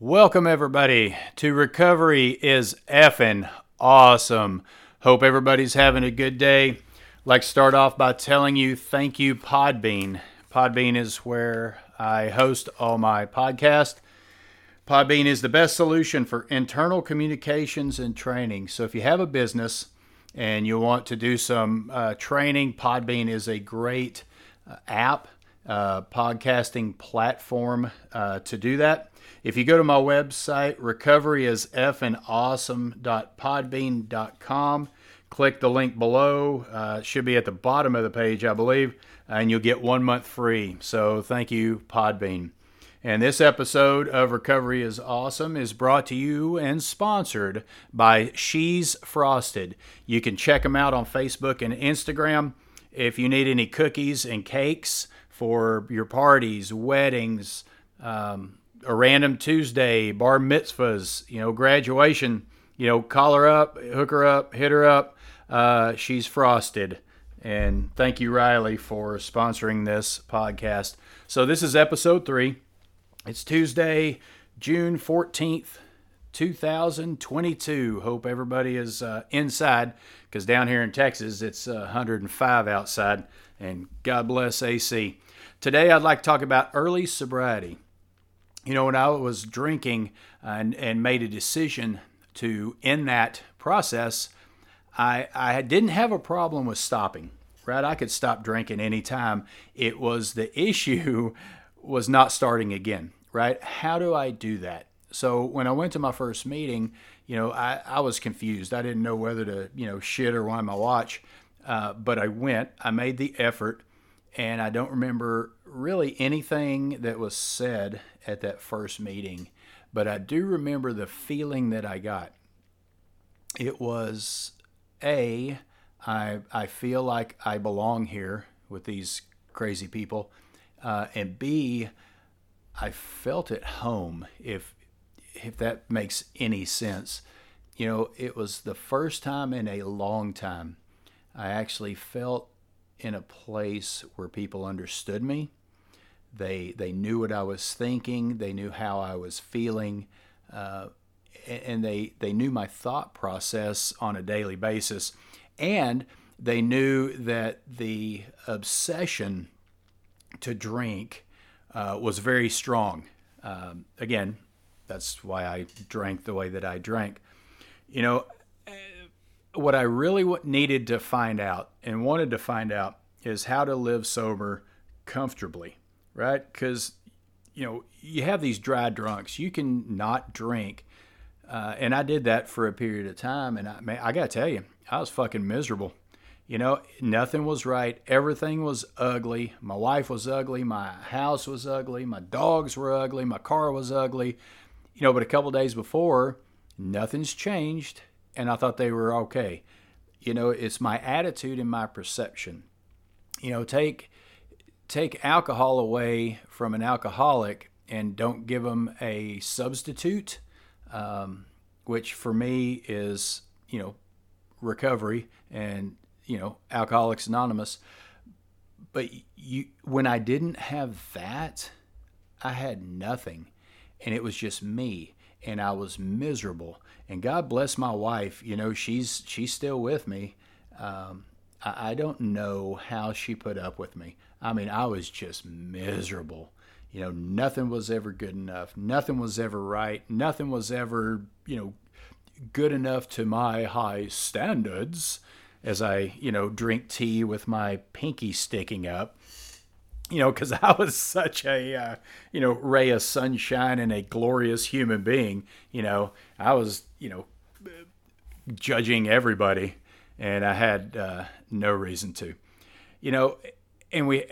Welcome, everybody, to Recovery is effing awesome. Hope everybody's having a good day. Like start off by telling you thank you, Podbean. Podbean is where I host all my podcasts. Podbean is the best solution for internal communications and training. So if you have a business and you want to do some uh, training, Podbean is a great uh, app, uh, podcasting platform uh, to do that. If you go to my website, recoveryiseffingawesome.podbean.com, click the link below. Uh, should be at the bottom of the page, I believe, and you'll get one month free. So thank you, Podbean. And this episode of Recovery is Awesome is brought to you and sponsored by She's Frosted. You can check them out on Facebook and Instagram. If you need any cookies and cakes for your parties, weddings, um, a random Tuesday, bar mitzvahs, you know, graduation, you know, call her up, hook her up, hit her up. Uh, she's frosted. And thank you, Riley, for sponsoring this podcast. So, this is episode three. It's Tuesday, June 14th, 2022. Hope everybody is uh, inside because down here in Texas, it's uh, 105 outside. And God bless AC. Today, I'd like to talk about early sobriety you know, when I was drinking and, and made a decision to end that process, I, I didn't have a problem with stopping, right? I could stop drinking anytime. It was the issue was not starting again, right? How do I do that? So when I went to my first meeting, you know, I, I was confused. I didn't know whether to, you know, shit or wind my watch. Uh, but I went, I made the effort, and I don't remember really anything that was said at that first meeting, but I do remember the feeling that I got. It was A, I, I feel like I belong here with these crazy people, uh, and B, I felt at home, if, if that makes any sense. You know, it was the first time in a long time I actually felt in a place where people understood me they they knew what I was thinking. They knew how I was feeling, uh, and they they knew my thought process on a daily basis, and they knew that the obsession to drink uh, was very strong. Um, again, that's why I drank the way that I drank. You know, what I really needed to find out and wanted to find out is how to live sober comfortably right? Because you know you have these dry drunks. You can not drink, uh, and I did that for a period of time. And I, man, I gotta tell you, I was fucking miserable. You know, nothing was right. Everything was ugly. My wife was ugly. My house was ugly. My dogs were ugly. My car was ugly. You know, but a couple days before, nothing's changed, and I thought they were okay. You know, it's my attitude and my perception. You know, take take alcohol away from an alcoholic and don't give them a substitute, um, which for me is, you know, recovery and, you know, Alcoholics Anonymous. But you, when I didn't have that, I had nothing. And it was just me. And I was miserable. And God bless my wife. You know, she's she's still with me. Um, I, I don't know how she put up with me. I mean, I was just miserable. You know, nothing was ever good enough. Nothing was ever right. Nothing was ever, you know, good enough to my high standards as I, you know, drink tea with my pinky sticking up. You know, because I was such a, uh, you know, ray of sunshine and a glorious human being. You know, I was, you know, judging everybody, and I had uh, no reason to. You know, and we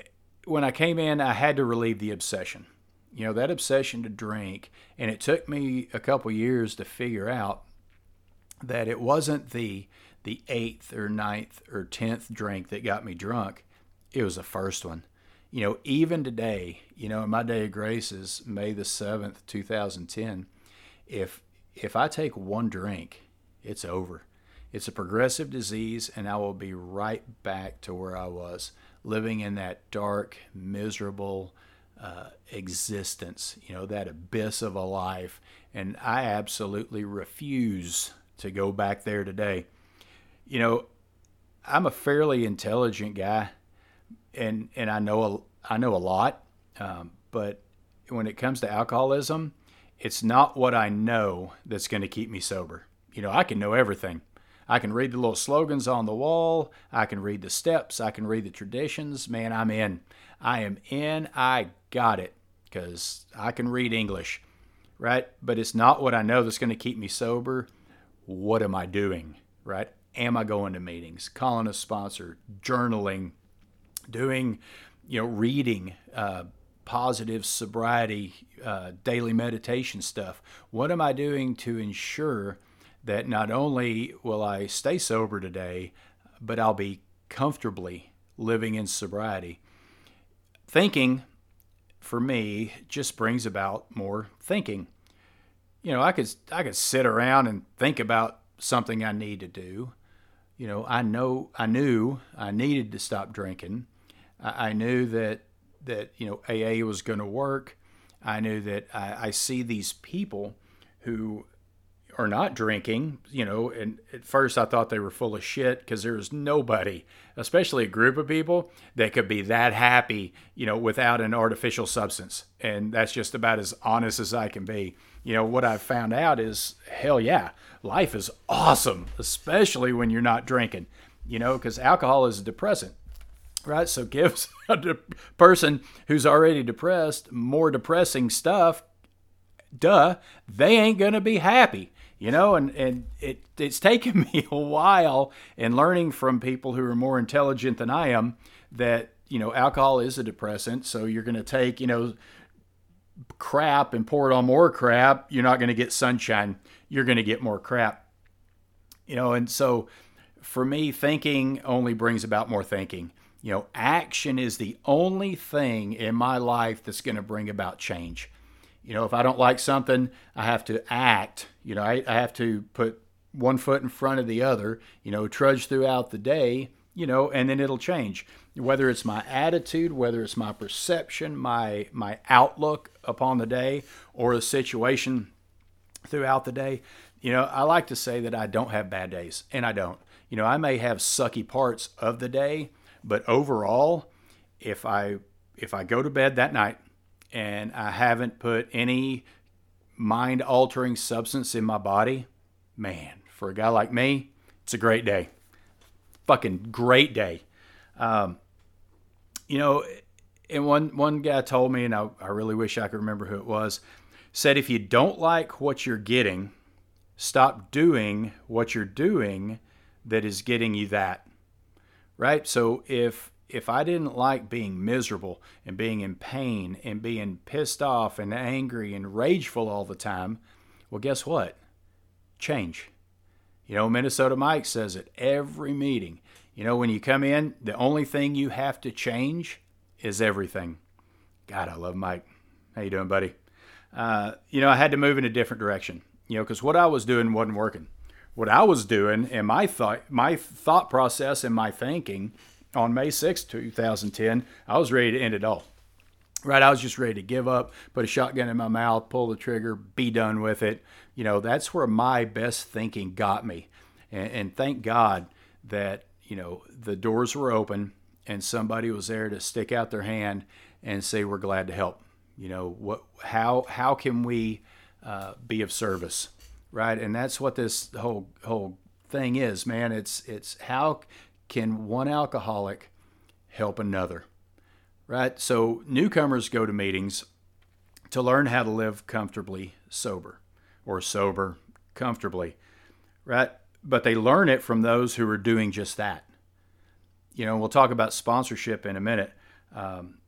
when I came in, I had to relieve the obsession. You know, that obsession to drink, and it took me a couple years to figure out that it wasn't the the eighth or ninth or tenth drink that got me drunk. It was the first one. You know, even today, you know, my day of grace is May the seventh, two thousand ten. If if I take one drink, it's over. It's a progressive disease, and I will be right back to where I was living in that dark, miserable, uh, existence, you know, that abyss of a life. And I absolutely refuse to go back there today. You know, I'm a fairly intelligent guy, and and I know a, I know a lot, um, but when it comes to alcoholism, it's not what I know that's going to keep me sober. You know, I can know everything. I can read the little slogans on the wall. I can read the steps. I can read the traditions. Man, I'm in. I am in. I got it because I can read English, right? But it's not what I know that's going to keep me sober. What am I doing, right? Am I going to meetings, calling a sponsor, journaling, doing, you know, reading, uh, positive sobriety, uh, daily meditation stuff? What am I doing to ensure that not only will I stay sober today, but I'll be comfortably living in sobriety? Thinking, for me, just brings about more thinking. You know, I could I could sit around and think about something I need to do. You know, I know I knew I needed to stop drinking. I, I knew that that you know AA was going to work. I knew that I, I see these people who are not drinking, you know, and at first I thought they were full of shit because there's nobody, especially a group of people, that could be that happy, you know, without an artificial substance. And that's just about as honest as I can be. You know, what I've found out is hell yeah, life is awesome, especially when you're not drinking, you know, because alcohol is a depressant right? So gives a de- person who's already depressed more depressing stuff. Duh, they ain't gonna be happy, you know. And and it it's taken me a while in learning from people who are more intelligent than I am that you know alcohol is a depressant. So you're gonna take you know crap and pour it on more crap. You're not gonna get sunshine. You're gonna get more crap. You know, and so for me, thinking only brings about more thinking you know, action is the only thing in my life that's going to bring about change. You know, if I don't like something, I have to act. You know, I, I have to put one foot in front of the other, you know, trudge throughout the day, you know, and then it'll change. Whether it's my attitude, whether it's my perception, my my outlook upon the day or the situation throughout the day. You know, I like to say that I don't have bad days, and I don't. You know, I may have sucky parts of the day, but overall, if I if I go to bed that night and I haven't put any mind altering substance in my body, man, for a guy like me, it's a great day. Fucking great day. Um, you know, and one one guy told me, and I, I really wish I could remember who it was, said if you don't like what you're getting, stop doing what you're doing that is getting you that right? So if if I didn't like being miserable and being in pain and being pissed off and angry and rageful all the time, well, guess what? Change. You know, Minnesota Mike says it every meeting. You know, when you come in, the only thing you have to change is everything. God, I love Mike. How you doing, buddy? Uh, you know, I had to move in a different direction. You know, because what I was doing wasn't working what I was doing and my thought my thought process and my thinking on May 6, 2010, I was ready to end it all. Right, I was just ready to give up, put a shotgun in my mouth, pull the trigger, be done with it. You know, that's where my best thinking got me. And, and thank God that, you know, the doors were open and somebody was there to stick out their hand and say, we're glad to help. You know, what, how, how can we uh, be of service? Right? And that's what this whole whole thing is, man. It's it's how can one alcoholic help another, right? So newcomers go to meetings to learn how to live comfortably sober or sober comfortably, right? But they learn it from those who are doing just that. You know, we'll talk about sponsorship in a minute. Um,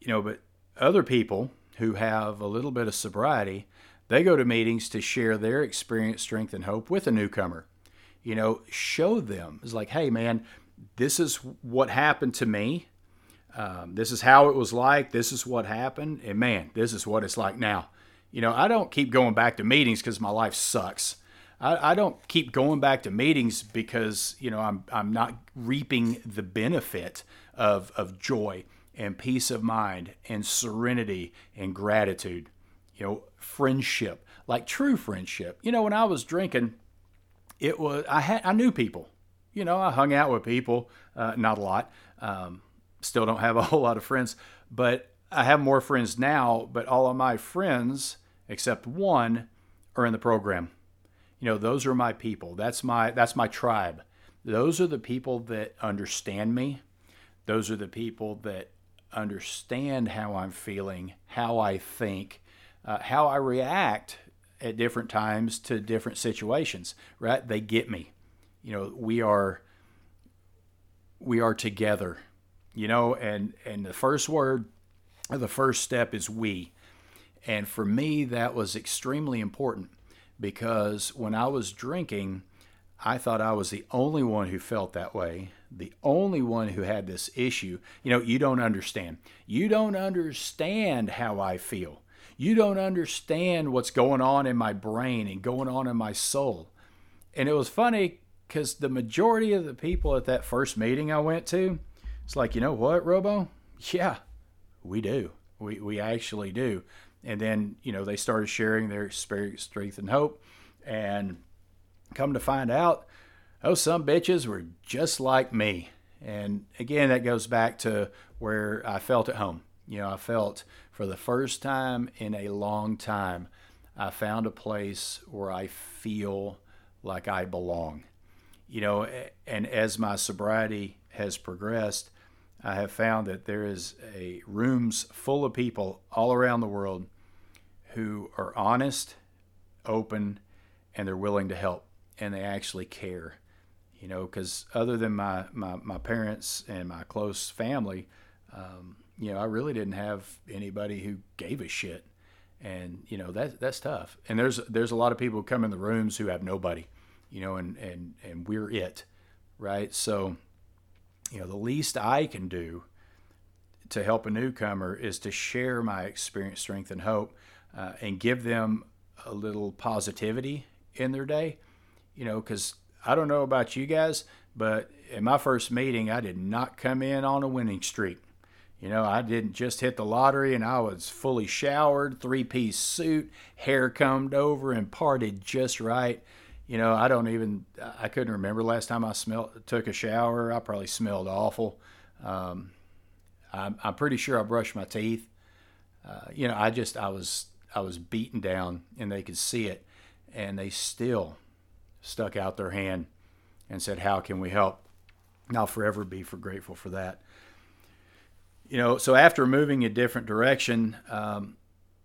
you know, but other people who have a little bit of sobriety they go to meetings to share their experience, strength, and hope with a newcomer. You know, show them. It's like, hey, man, this is what happened to me. Um, this is how it was like. This is what happened. And man, this is what it's like now. You know, I don't keep going back to meetings because my life sucks. I, I, don't keep going back to meetings because, you know, I'm, I'm not reaping the benefit of, of joy and peace of mind and serenity and gratitude. You know, friendship, like true friendship. You know, when I was drinking, it was I had I knew people. You know, I hung out with people, uh, not a lot. Um, still don't have a whole lot of friends, but I have more friends now. But all of my friends, except one, are in the program. You know, those are my people. That's my that's my tribe. Those are the people that understand me. Those are the people that understand how I'm feeling, how I think, uh, how I react at different times to different situations. Right? They get me. You know, we are we are together. You know, and and the first word, the first step is we. And for me, that was extremely important because when I was drinking, I thought I was the only one who felt that way, the only one who had this issue. You know, you don't understand. You don't understand how I feel. You don't understand what's going on in my brain and going on in my soul. And it was funny because the majority of the people at that first meeting I went to, it's like, you know what, Robo? Yeah, we do. We, we actually do. And then, you know, they started sharing their spirit, strength, and hope. And come to find out, oh, some bitches were just like me. And again, that goes back to where I felt at home. You know, I felt for the first time in a long time, I found a place where I feel like I belong. You know, and as my sobriety has progressed, I have found that there is a rooms full of people all around the world who are honest, open, and they're willing to help and they actually care. You know, because other than my, my, my parents and my close family, um, you know, I really didn't have anybody who gave a shit. And, you know, that, that's tough. And there's, there's a lot of people who come in the rooms who have nobody, you know, and, and, and we're it, right? So, you know, the least I can do to help a newcomer is to share my experience, strength, and hope uh, and give them a little positivity in their day. You know, because I don't know about you guys, but in my first meeting, I did not come in on a winning streak. You know, I didn't just hit the lottery and I was fully showered, three piece suit, hair combed over and parted just right. You know, I don't even, I couldn't remember last time I smelled, took a shower. I probably smelled awful. Um, I'm, I'm pretty sure I brushed my teeth. Uh, you know, I just, I was I was beaten down and they could see it and they still stuck out their hand and said, How can we help? And I'll forever be for grateful for that. You know, so after moving a different direction, um,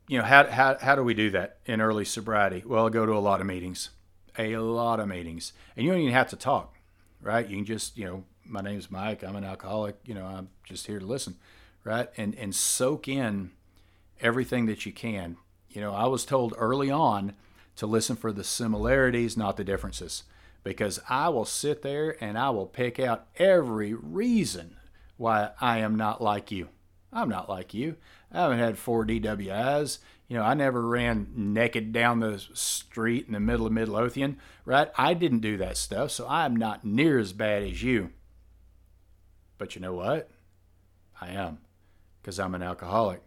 you know, how, how, how do we do that in early sobriety? Well, I go to a lot of meetings, a lot of meetings, and you don't even have to talk, right? You can just, you know, my name's Mike. I'm an alcoholic. You know, I'm just here to listen, right? And and soak in everything that you can. You know, I was told early on to listen for the similarities, not the differences, because I will sit there and I will pick out every reason why I am not like you. I'm not like you. I haven't had four DWIs. You know, I never ran naked down the street in the middle of Midlothian, right? I didn't do that stuff, so I'm not near as bad as you. But you know what? I am, because I'm an alcoholic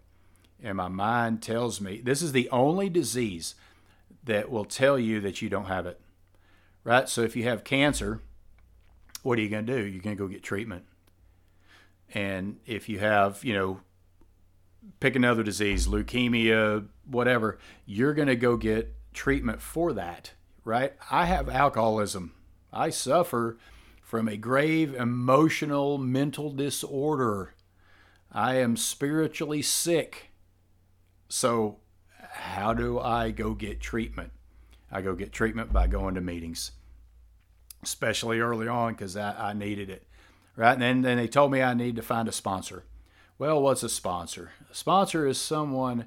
and my mind tells me this is the only disease that will tell you that you don't have it. Right? So if you have cancer, what are you going to do? You're going to go get treatment. And if you have, you know, pick another disease, leukemia, whatever, you're going to go get treatment for that, right? I have alcoholism. I suffer from a grave emotional mental disorder. I am spiritually sick. So, how do I go get treatment? I go get treatment by going to meetings, especially early on because I, I, needed it. Right. And then, then they told me I need to find a sponsor. Well, what's a sponsor? A sponsor is someone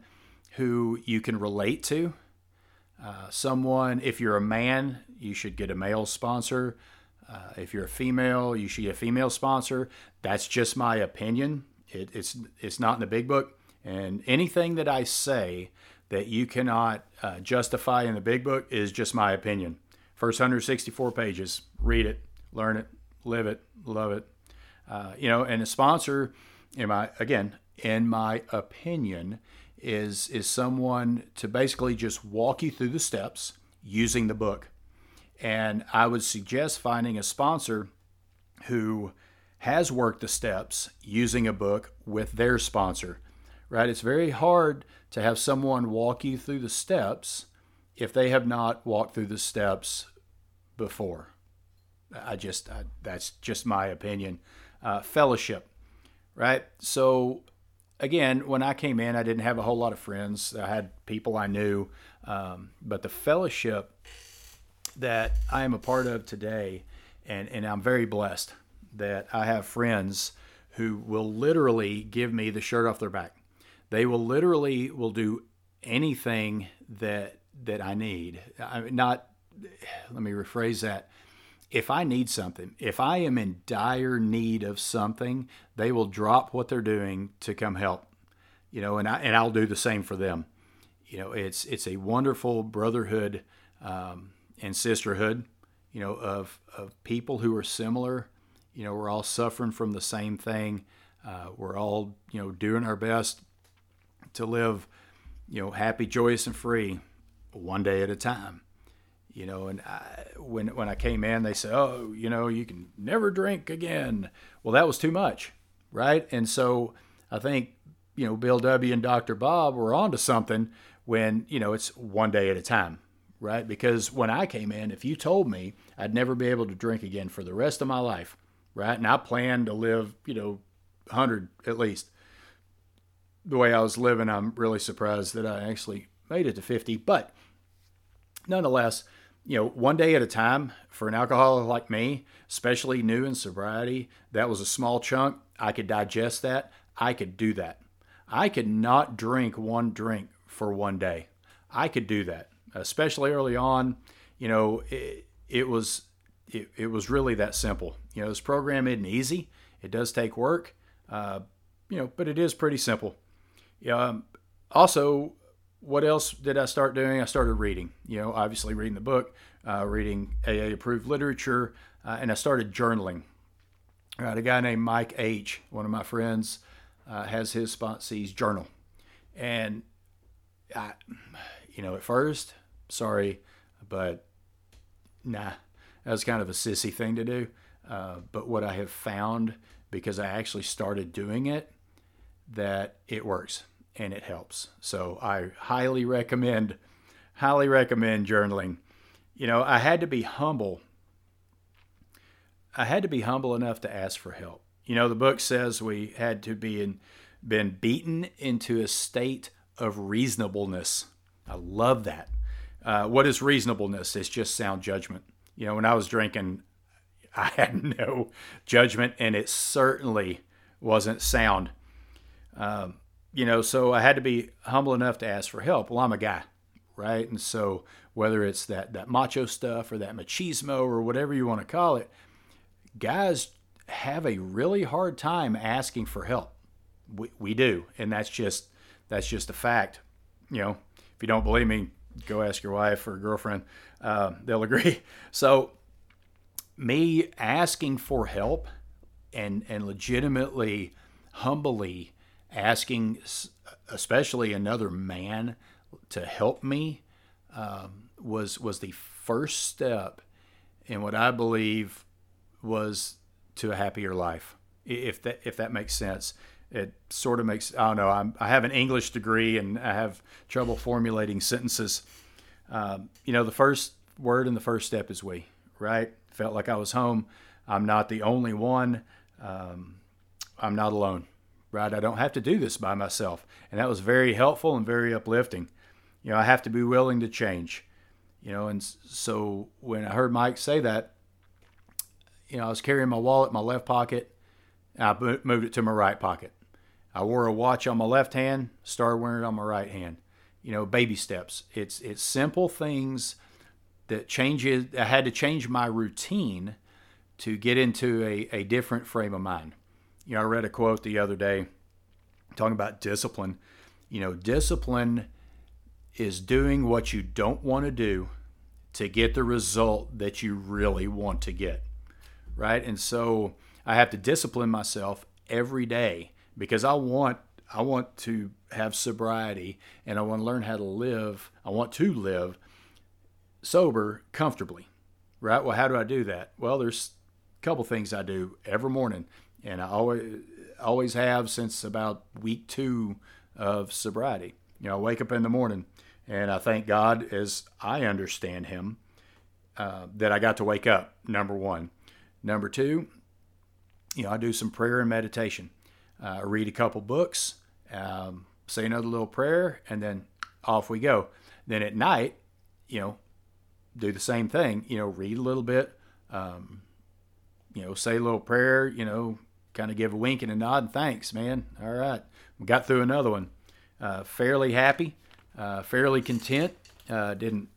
who you can relate to. Uh, someone, if you're a man, you should get a male sponsor. Uh, if you're a female, you should get a female sponsor. That's just my opinion. It, it's it's not in the big book. And anything that I say that you cannot uh, justify in the big book is just my opinion. First 164 pages, read it, learn it, live it, love it. Uh, you know, and a sponsor in my again, in my opinion, is is someone to basically just walk you through the steps using the book. And I would suggest finding a sponsor who has worked the steps using a book with their sponsor. Right? It's very hard to have someone walk you through the steps if they have not walked through the steps before. I just I, that's just my opinion. Uh, fellowship, right? So again, when I came in, I didn't have a whole lot of friends. I had people I knew, um, but the fellowship that I am a part of today, and and I'm very blessed that I have friends who will literally give me the shirt off their back. They will literally will do anything that that I need. I mean, not let me rephrase that. If I need something, if I am in dire need of something, they will drop what they're doing to come help. You know, and I and I'll do the same for them. You know, it's it's a wonderful brotherhood um, and sisterhood. You know, of of people who are similar. You know, we're all suffering from the same thing. Uh, we're all you know doing our best to live, you know, happy, joyous, and free, one day at a time you know and I, when when I came in they said oh you know you can never drink again well that was too much right and so I think you know Bill W and Dr. Bob were onto something when you know it's one day at a time right because when I came in if you told me I'd never be able to drink again for the rest of my life right and I planned to live you know 100 at least the way I was living I'm really surprised that I actually made it to 50 but nonetheless you know, one day at a time for an alcoholic like me, especially new in sobriety, that was a small chunk. I could digest that. I could do that. I could not drink one drink for one day. I could do that, especially early on. You know, it, it was it, it was really that simple. You know, this program isn't easy. It does take work, uh, you know, but it is pretty simple. Um, also, what else did I start doing? I started reading, you know, obviously reading the book, uh, reading AA approved literature, uh, and I started journaling. Right, a guy named Mike H., one of my friends, uh, has his sponsees journal. And, I, you know, at first, sorry, but nah, that was kind of a sissy thing to do. Uh, but what I have found, because I actually started doing it, that it works and it helps. So I highly recommend, highly recommend journaling. You know, I had to be humble. I had to be humble enough to ask for help. You know, the book says we had to be in, been beaten into a state of reasonableness. I love that. Uh, what is reasonableness? It's just sound judgment. You know, when I was drinking, I had no judgment, and it certainly wasn't sound. Um, you know, so I had to be humble enough to ask for help. Well, I'm a guy, right? And so whether it's that that macho stuff or that machismo or whatever you want to call it, guys have a really hard time asking for help. We, we do, and that's just that's just a fact. You know, if you don't believe me, go ask your wife or girlfriend; uh, they'll agree. So, me asking for help and and legitimately, humbly asking, especially another man, to help me um, was was the first step in what I believe was to a happier life. If that if that makes sense, it sort of makes. I don't know. I'm, I have an English degree and I have trouble formulating sentences. Um, you know, the first word and the first step is we. Right? Felt like I was home. I'm not the only one. Um, I'm not alone right? I don't have to do this by myself. And that was very helpful and very uplifting. You know, I have to be willing to change. You know, and so when I heard Mike say that, you know, I was carrying my wallet in my left pocket. I moved it to my right pocket. I wore a watch on my left hand, started wearing it on my right hand. You know, baby steps. It's it's simple things that changes. I had to change my routine to get into a, a different frame of mind. You know, I read a quote the other day talking about discipline. You know, discipline is doing what you don't want to do to get the result that you really want to get. Right? And so I have to discipline myself every day because I want I want to have sobriety and I want to learn how to live. I want to live sober comfortably. Right? Well, how do I do that? Well, there's a couple things I do every morning and I always always have since about week 2 of sobriety. You know, I wake up in the morning and I thank God as I understand him uh, that I got to wake up, number one. Number two, you know, I do some prayer and meditation. Uh, read a couple books, um, say another little prayer, and then off we go. Then at night, you know, do the same thing. You know, read a little bit, um, you know, say a little prayer, you know, kind of give a wink and a nod and thanks, man. All right. We got through another one. Uh, fairly happy, uh, fairly content. Uh, didn't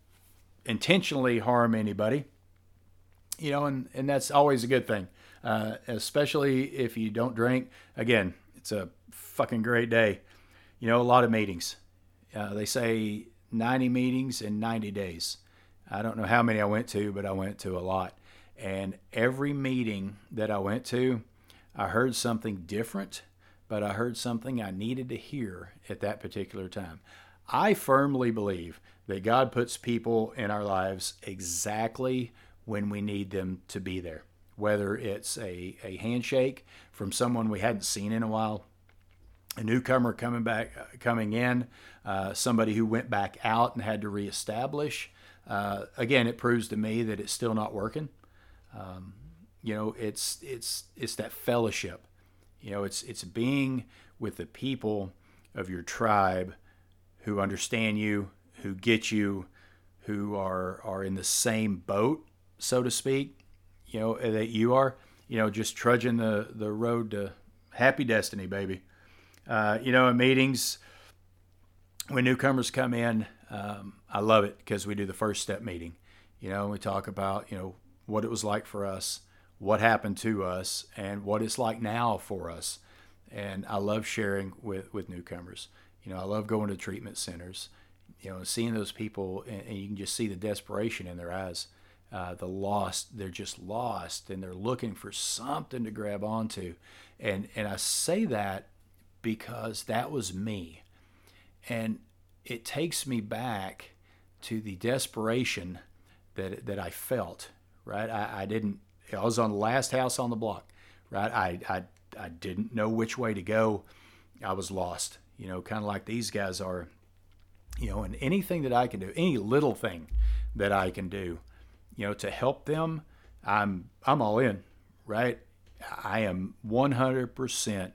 intentionally harm anybody. You know, and, and that's always a good thing, uh, especially if you don't drink. Again, it's a fucking great day. You know, a lot of meetings. Uh, they say 90 meetings in 90 days. I don't know how many I went to, but I went to a lot. And every meeting that I went to, I heard something different, but I heard something I needed to hear at that particular time. I firmly believe that God puts people in our lives exactly when we need them to be there. Whether it's a, a handshake from someone we hadn't seen in a while, a newcomer coming back, coming in, uh, somebody who went back out and had to reestablish. Uh, again, it proves to me that it's still not working. Um, you know, it's it's it's that fellowship. You know, it's it's being with the people of your tribe who understand you, who get you, who are are in the same boat, so to speak, you know, that you are, you know, just trudging the the road to happy destiny, baby. Uh, you know, in meetings, when newcomers come in, um, I love it because we do the first step meeting. You know, we talk about you know what it was like for us, what happened to us, and what it's like now for us. And I love sharing with with newcomers. You know, I love going to treatment centers you know, seeing those people, and, and, you can just see the desperation in their eyes, uh, the lost. They're just lost, and they're looking for something to grab onto. And and I say that because that was me, and it takes me back to the desperation that that I felt. Right, I, I didn't. I was on the last house on the block. Right, I I I didn't know which way to go. I was lost. You know, kind of like these guys are you know, and anything that I can do, any little thing that I can do, you know, to help them, I'm I'm all in, right? I am 100%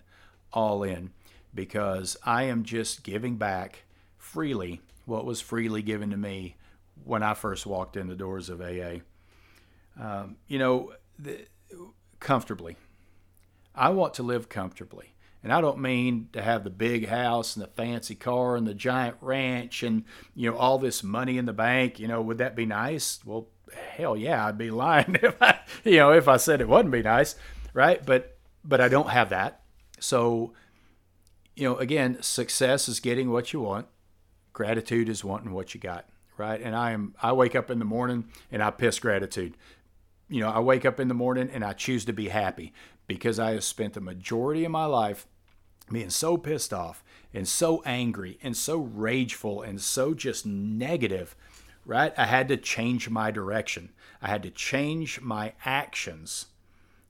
all in because I am just giving back freely what was freely given to me when I first walked in the doors of AA. Um, you know, the, comfortably. I want to live comfortably. And I don't mean to have the big house and the fancy car and the giant ranch and you know all this money in the bank. You know, would that be nice? Well, hell yeah, I'd be lying if I you know if I said it wouldn't be nice, right? But but I don't have that. So you know, again, success is getting what you want. Gratitude is wanting what you got, right? And I am I wake up in the morning and I piss gratitude. You know, I wake up in the morning and I choose to be happy because I have spent the majority of my life being so pissed off and so angry and so rageful and so just negative, right? I had to change my direction. I had to change my actions.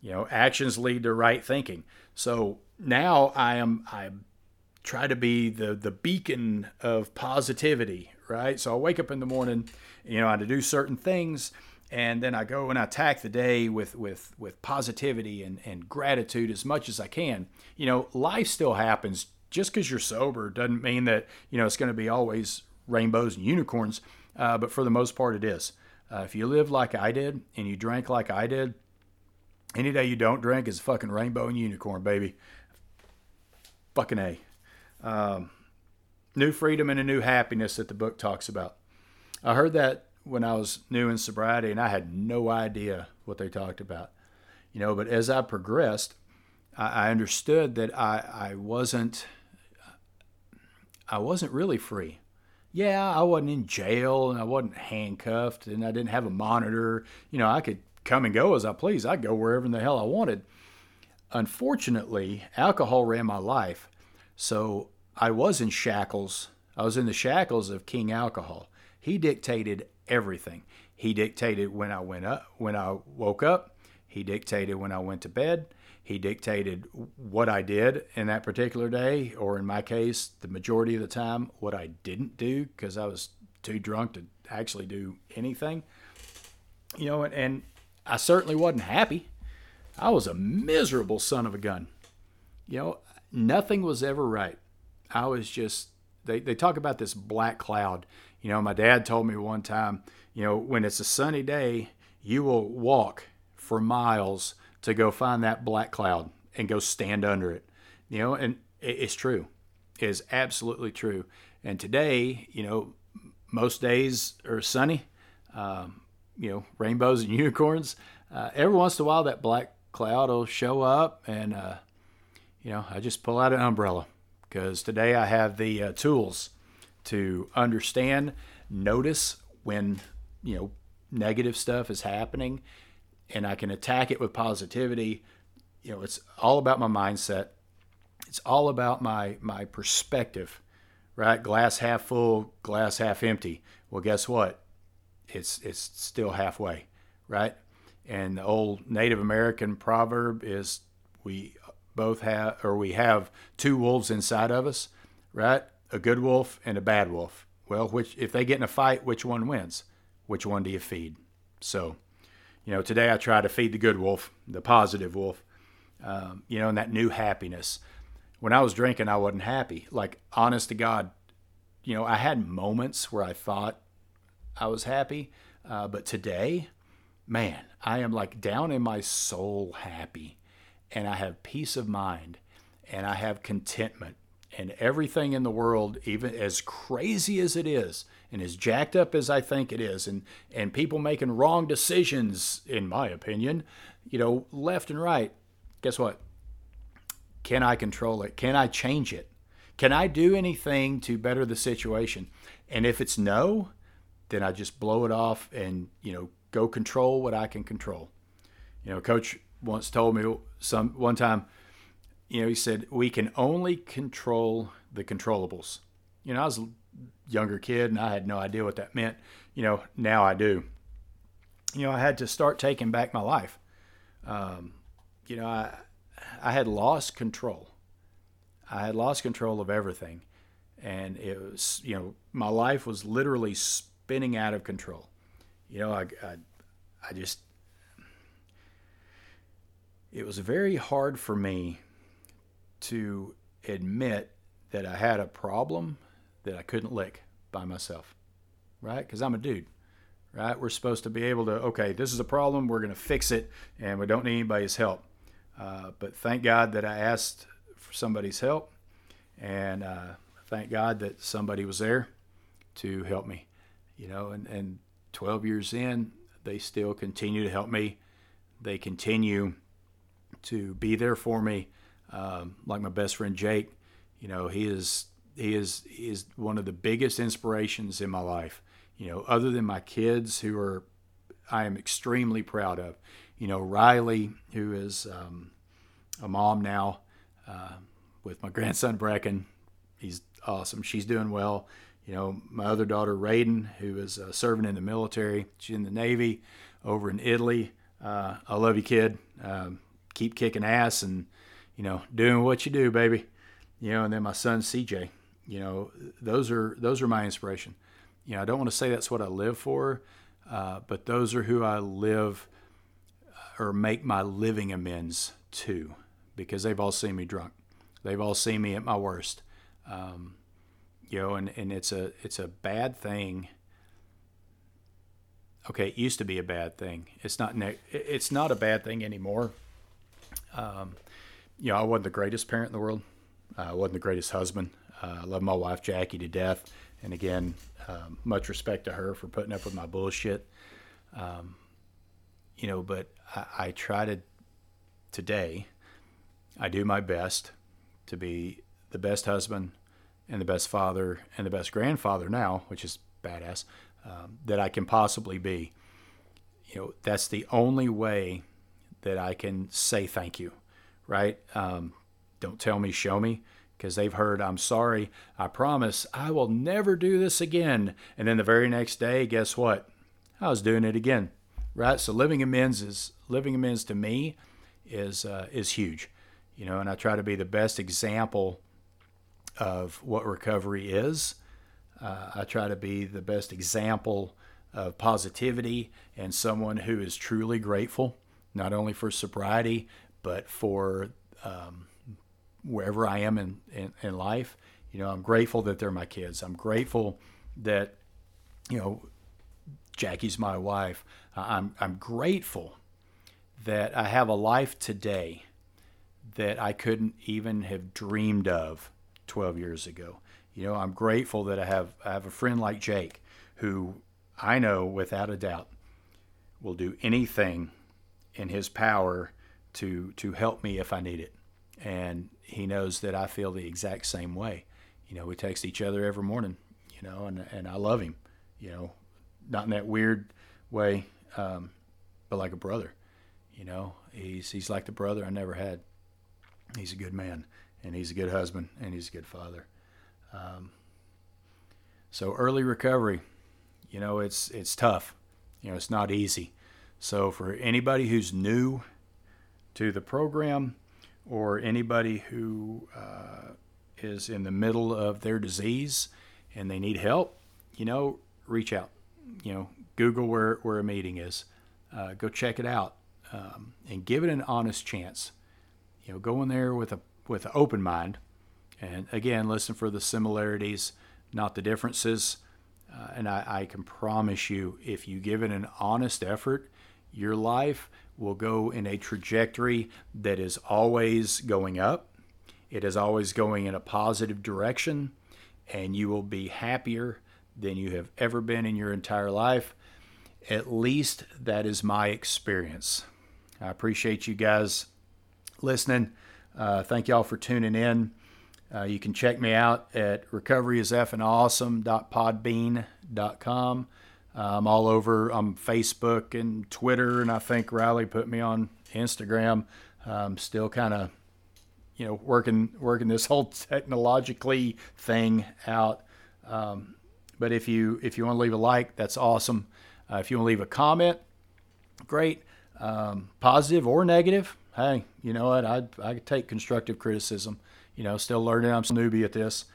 You know, actions lead to right thinking. So now I am I try to be the the beacon of positivity, right? So I wake up in the morning, you know, I to do certain things and then I go and I attack the day with with with positivity and, and gratitude as much as I can. You know, life still happens. Just because you're sober doesn't mean that you know it's going to be always rainbows and unicorns. Uh, but for the most part, it is. Uh, if you live like I did and you drank like I did, any day you don't drink is a fucking rainbow and unicorn, baby. Fucking a. Um, new freedom and a new happiness that the book talks about. I heard that when I was new in sobriety, and I had no idea what they talked about, you know. But as I progressed, I, I understood that I, I wasn't I wasn't really free. Yeah, I wasn't in jail and I wasn't handcuffed and I didn't have a monitor. You know, I could come and go as I please. I'd go wherever in the hell I wanted. unfortunately, alcohol ran my life. So I was in shackles. I was in the shackles of King Alcohol. He dictated everything. He dictated when I went up, when I woke up. He dictated when I went to bed. He dictated what I did in that particular day, or in my case, the majority of the time, what I didn't do because I was too drunk to actually do anything. You know, and, and I certainly wasn't happy. I was a miserable son of a gun. You know, nothing was ever right. I was just, they, they talk about this black cloud. You know, my dad told me one time, you know, when it's a sunny day, you will walk for miles to go find that black cloud and go stand under it. You know, and it's true. It is absolutely true. And today, you know, most days are sunny, um, you know, rainbows and unicorns. Uh, every once in a while, that black cloud will show up, and uh, you know, I just pull out an umbrella because today I have the uh, tools to understand, notice when you know negative stuff is happening, and I can attack it with positivity. You know, it's all about my mindset. It's all about my my perspective, right? Glass half full, glass half empty. Well, guess what? It's it's still halfway, right? And the old Native American proverb is we both have or we have two wolves inside of us, right? A good wolf and a bad wolf. Well, which if they get in a fight, which one wins? Which one do you feed? So, you know, today I try to feed the good wolf, the positive wolf, um, you know, and that new happiness. When I was drinking, I wasn't happy. Like, honest to God, you know, I had moments where I thought I was happy, uh, but today, man, I am like down in my soul happy and I have peace of mind and I have contentment and everything in the world, even as crazy as it is and as jacked up as I think it is, and, and people making wrong decisions, in my opinion, you know, left and right, guess what? Can I control it? Can I change it? Can I do anything to better the situation? And if it's no, then I just blow it off and, you know, go control what I can control. You know, coach once told me some one time, you know, he said we can only control the controllables. You know, I was a younger kid and I had no idea what that meant. You know, now I do. You know, I had to start taking back my life. Um, you know, I I had lost control. I had lost control of everything, and it was you know my life was literally spinning out of control. You know, I, I, I just, it was very hard for me to admit that I had a problem that I couldn't lick by myself, right? Because I'm a dude, right? We're supposed to be able to, okay, this is a problem, we're going to fix it, and we don't need anybody's help. Uh, but thank God that I asked for somebody's help, and uh, thank God that somebody was there to help me, you know, and, and 12 years in, they still continue to help me. They continue to be there for me. Um, like my best friend Jake, you know, he is he is he is one of the biggest inspirations in my life. You know, other than my kids, who are I am extremely proud of. You know, Riley, who is um, a mom now uh, with my grandson Brecken, he's awesome. She's doing well. You know, my other daughter, Raiden, who is uh, serving in the military, she's in the Navy over in Italy. Uh, I love you, kid. Um, keep kicking ass and, you know, doing what you do, baby. You know, and then my son, CJ, you know, those are, those are my inspiration. You know, I don't want to say that's what I live for, uh, but those are who I live uh, or make my living amends to because they've all seen me drunk. They've all seen me at my worst. Um, you know, and, and it's a it's a bad thing. Okay, it used to be a bad thing. It's not it's not a bad thing anymore. Um, you know, I wasn't the greatest parent in the world. I wasn't the greatest husband. Uh, I love my wife Jackie to death, and again, um, much respect to her for putting up with my bullshit. Um, you know, but I, I try to today. I do my best to be the best husband, and the best father and the best grandfather now, which is badass, um, that I can possibly be. You know, that's the only way that I can say thank you, right? Um, don't tell me, show me, because they've heard, I'm sorry, I promise I will never do this again. And then the very next day, guess what? I was doing it again, right? So living amends is living amends to me is uh, is huge, you know. And I try to be the best example of what recovery is. Uh, I try to be the best example of positivity and someone who is truly grateful, not only for sobriety, but for um, wherever I am in, in, in life. You know, I'm grateful that they're my kids. I'm grateful that, you know, Jackie's my wife. I'm, I'm grateful that I have a life today that I couldn't even have dreamed of 12 years ago. You know, I'm grateful that I have I have a friend like Jake who I know without a doubt will do anything in his power to to help me if I need it. And he knows that I feel the exact same way. You know, we text each other every morning, you know, and and I love him, you know, not in that weird way, um, but like a brother. You know, he's he's like the brother I never had. He's a good man, and he's a good husband, and he's a good father. Um, so early recovery, you know, it's it's tough. You know, it's not easy. So for anybody who's new to the program, or anybody who uh, is in the middle of their disease and they need help, you know, reach out. You know, Google where where a meeting is. Uh, go check it out um, and give it an honest chance. You know, go in there with a with an open mind, and again, listen for the similarities, not the differences. Uh, and I, I can promise you, if you give it an honest effort, your life will go in a trajectory that is always going up. It is always going in a positive direction, and you will be happier than you have ever been in your entire life. At least that is my experience. I appreciate you guys listening. Uh, thank y'all for tuning in. Uh, you can check me out at recoveryiseffingawesome.podbean.com. I'm all over on Facebook and Twitter, and I think Riley put me on Instagram. I'm still kind of, you know, working working this whole technologically thing out. Um, but if you if you want to leave a like, that's awesome. Uh, if you want to leave a comment, great um, positive or negative. Hey, you know what? I I take constructive criticism. You know, still learning. I'm a newbie at this.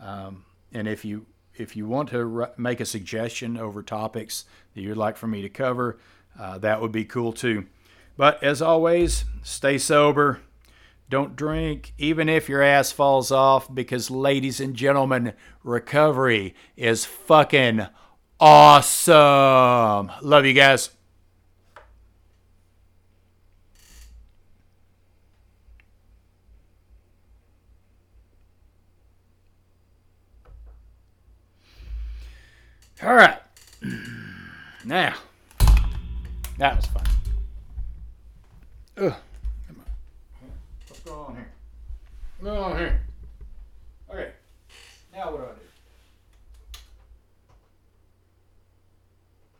Um, and if you if you want to make a suggestion over topics that you'd like for me to cover, uh, that would be cool too. But as always, stay sober. Don't drink, even if your ass falls off, because, ladies and gentlemen, recovery is fucking awesome. Love you guys. All right. Now, that was fun. Ugh. Come on. What's going on here? What's going on here? Okay. Now what do I do?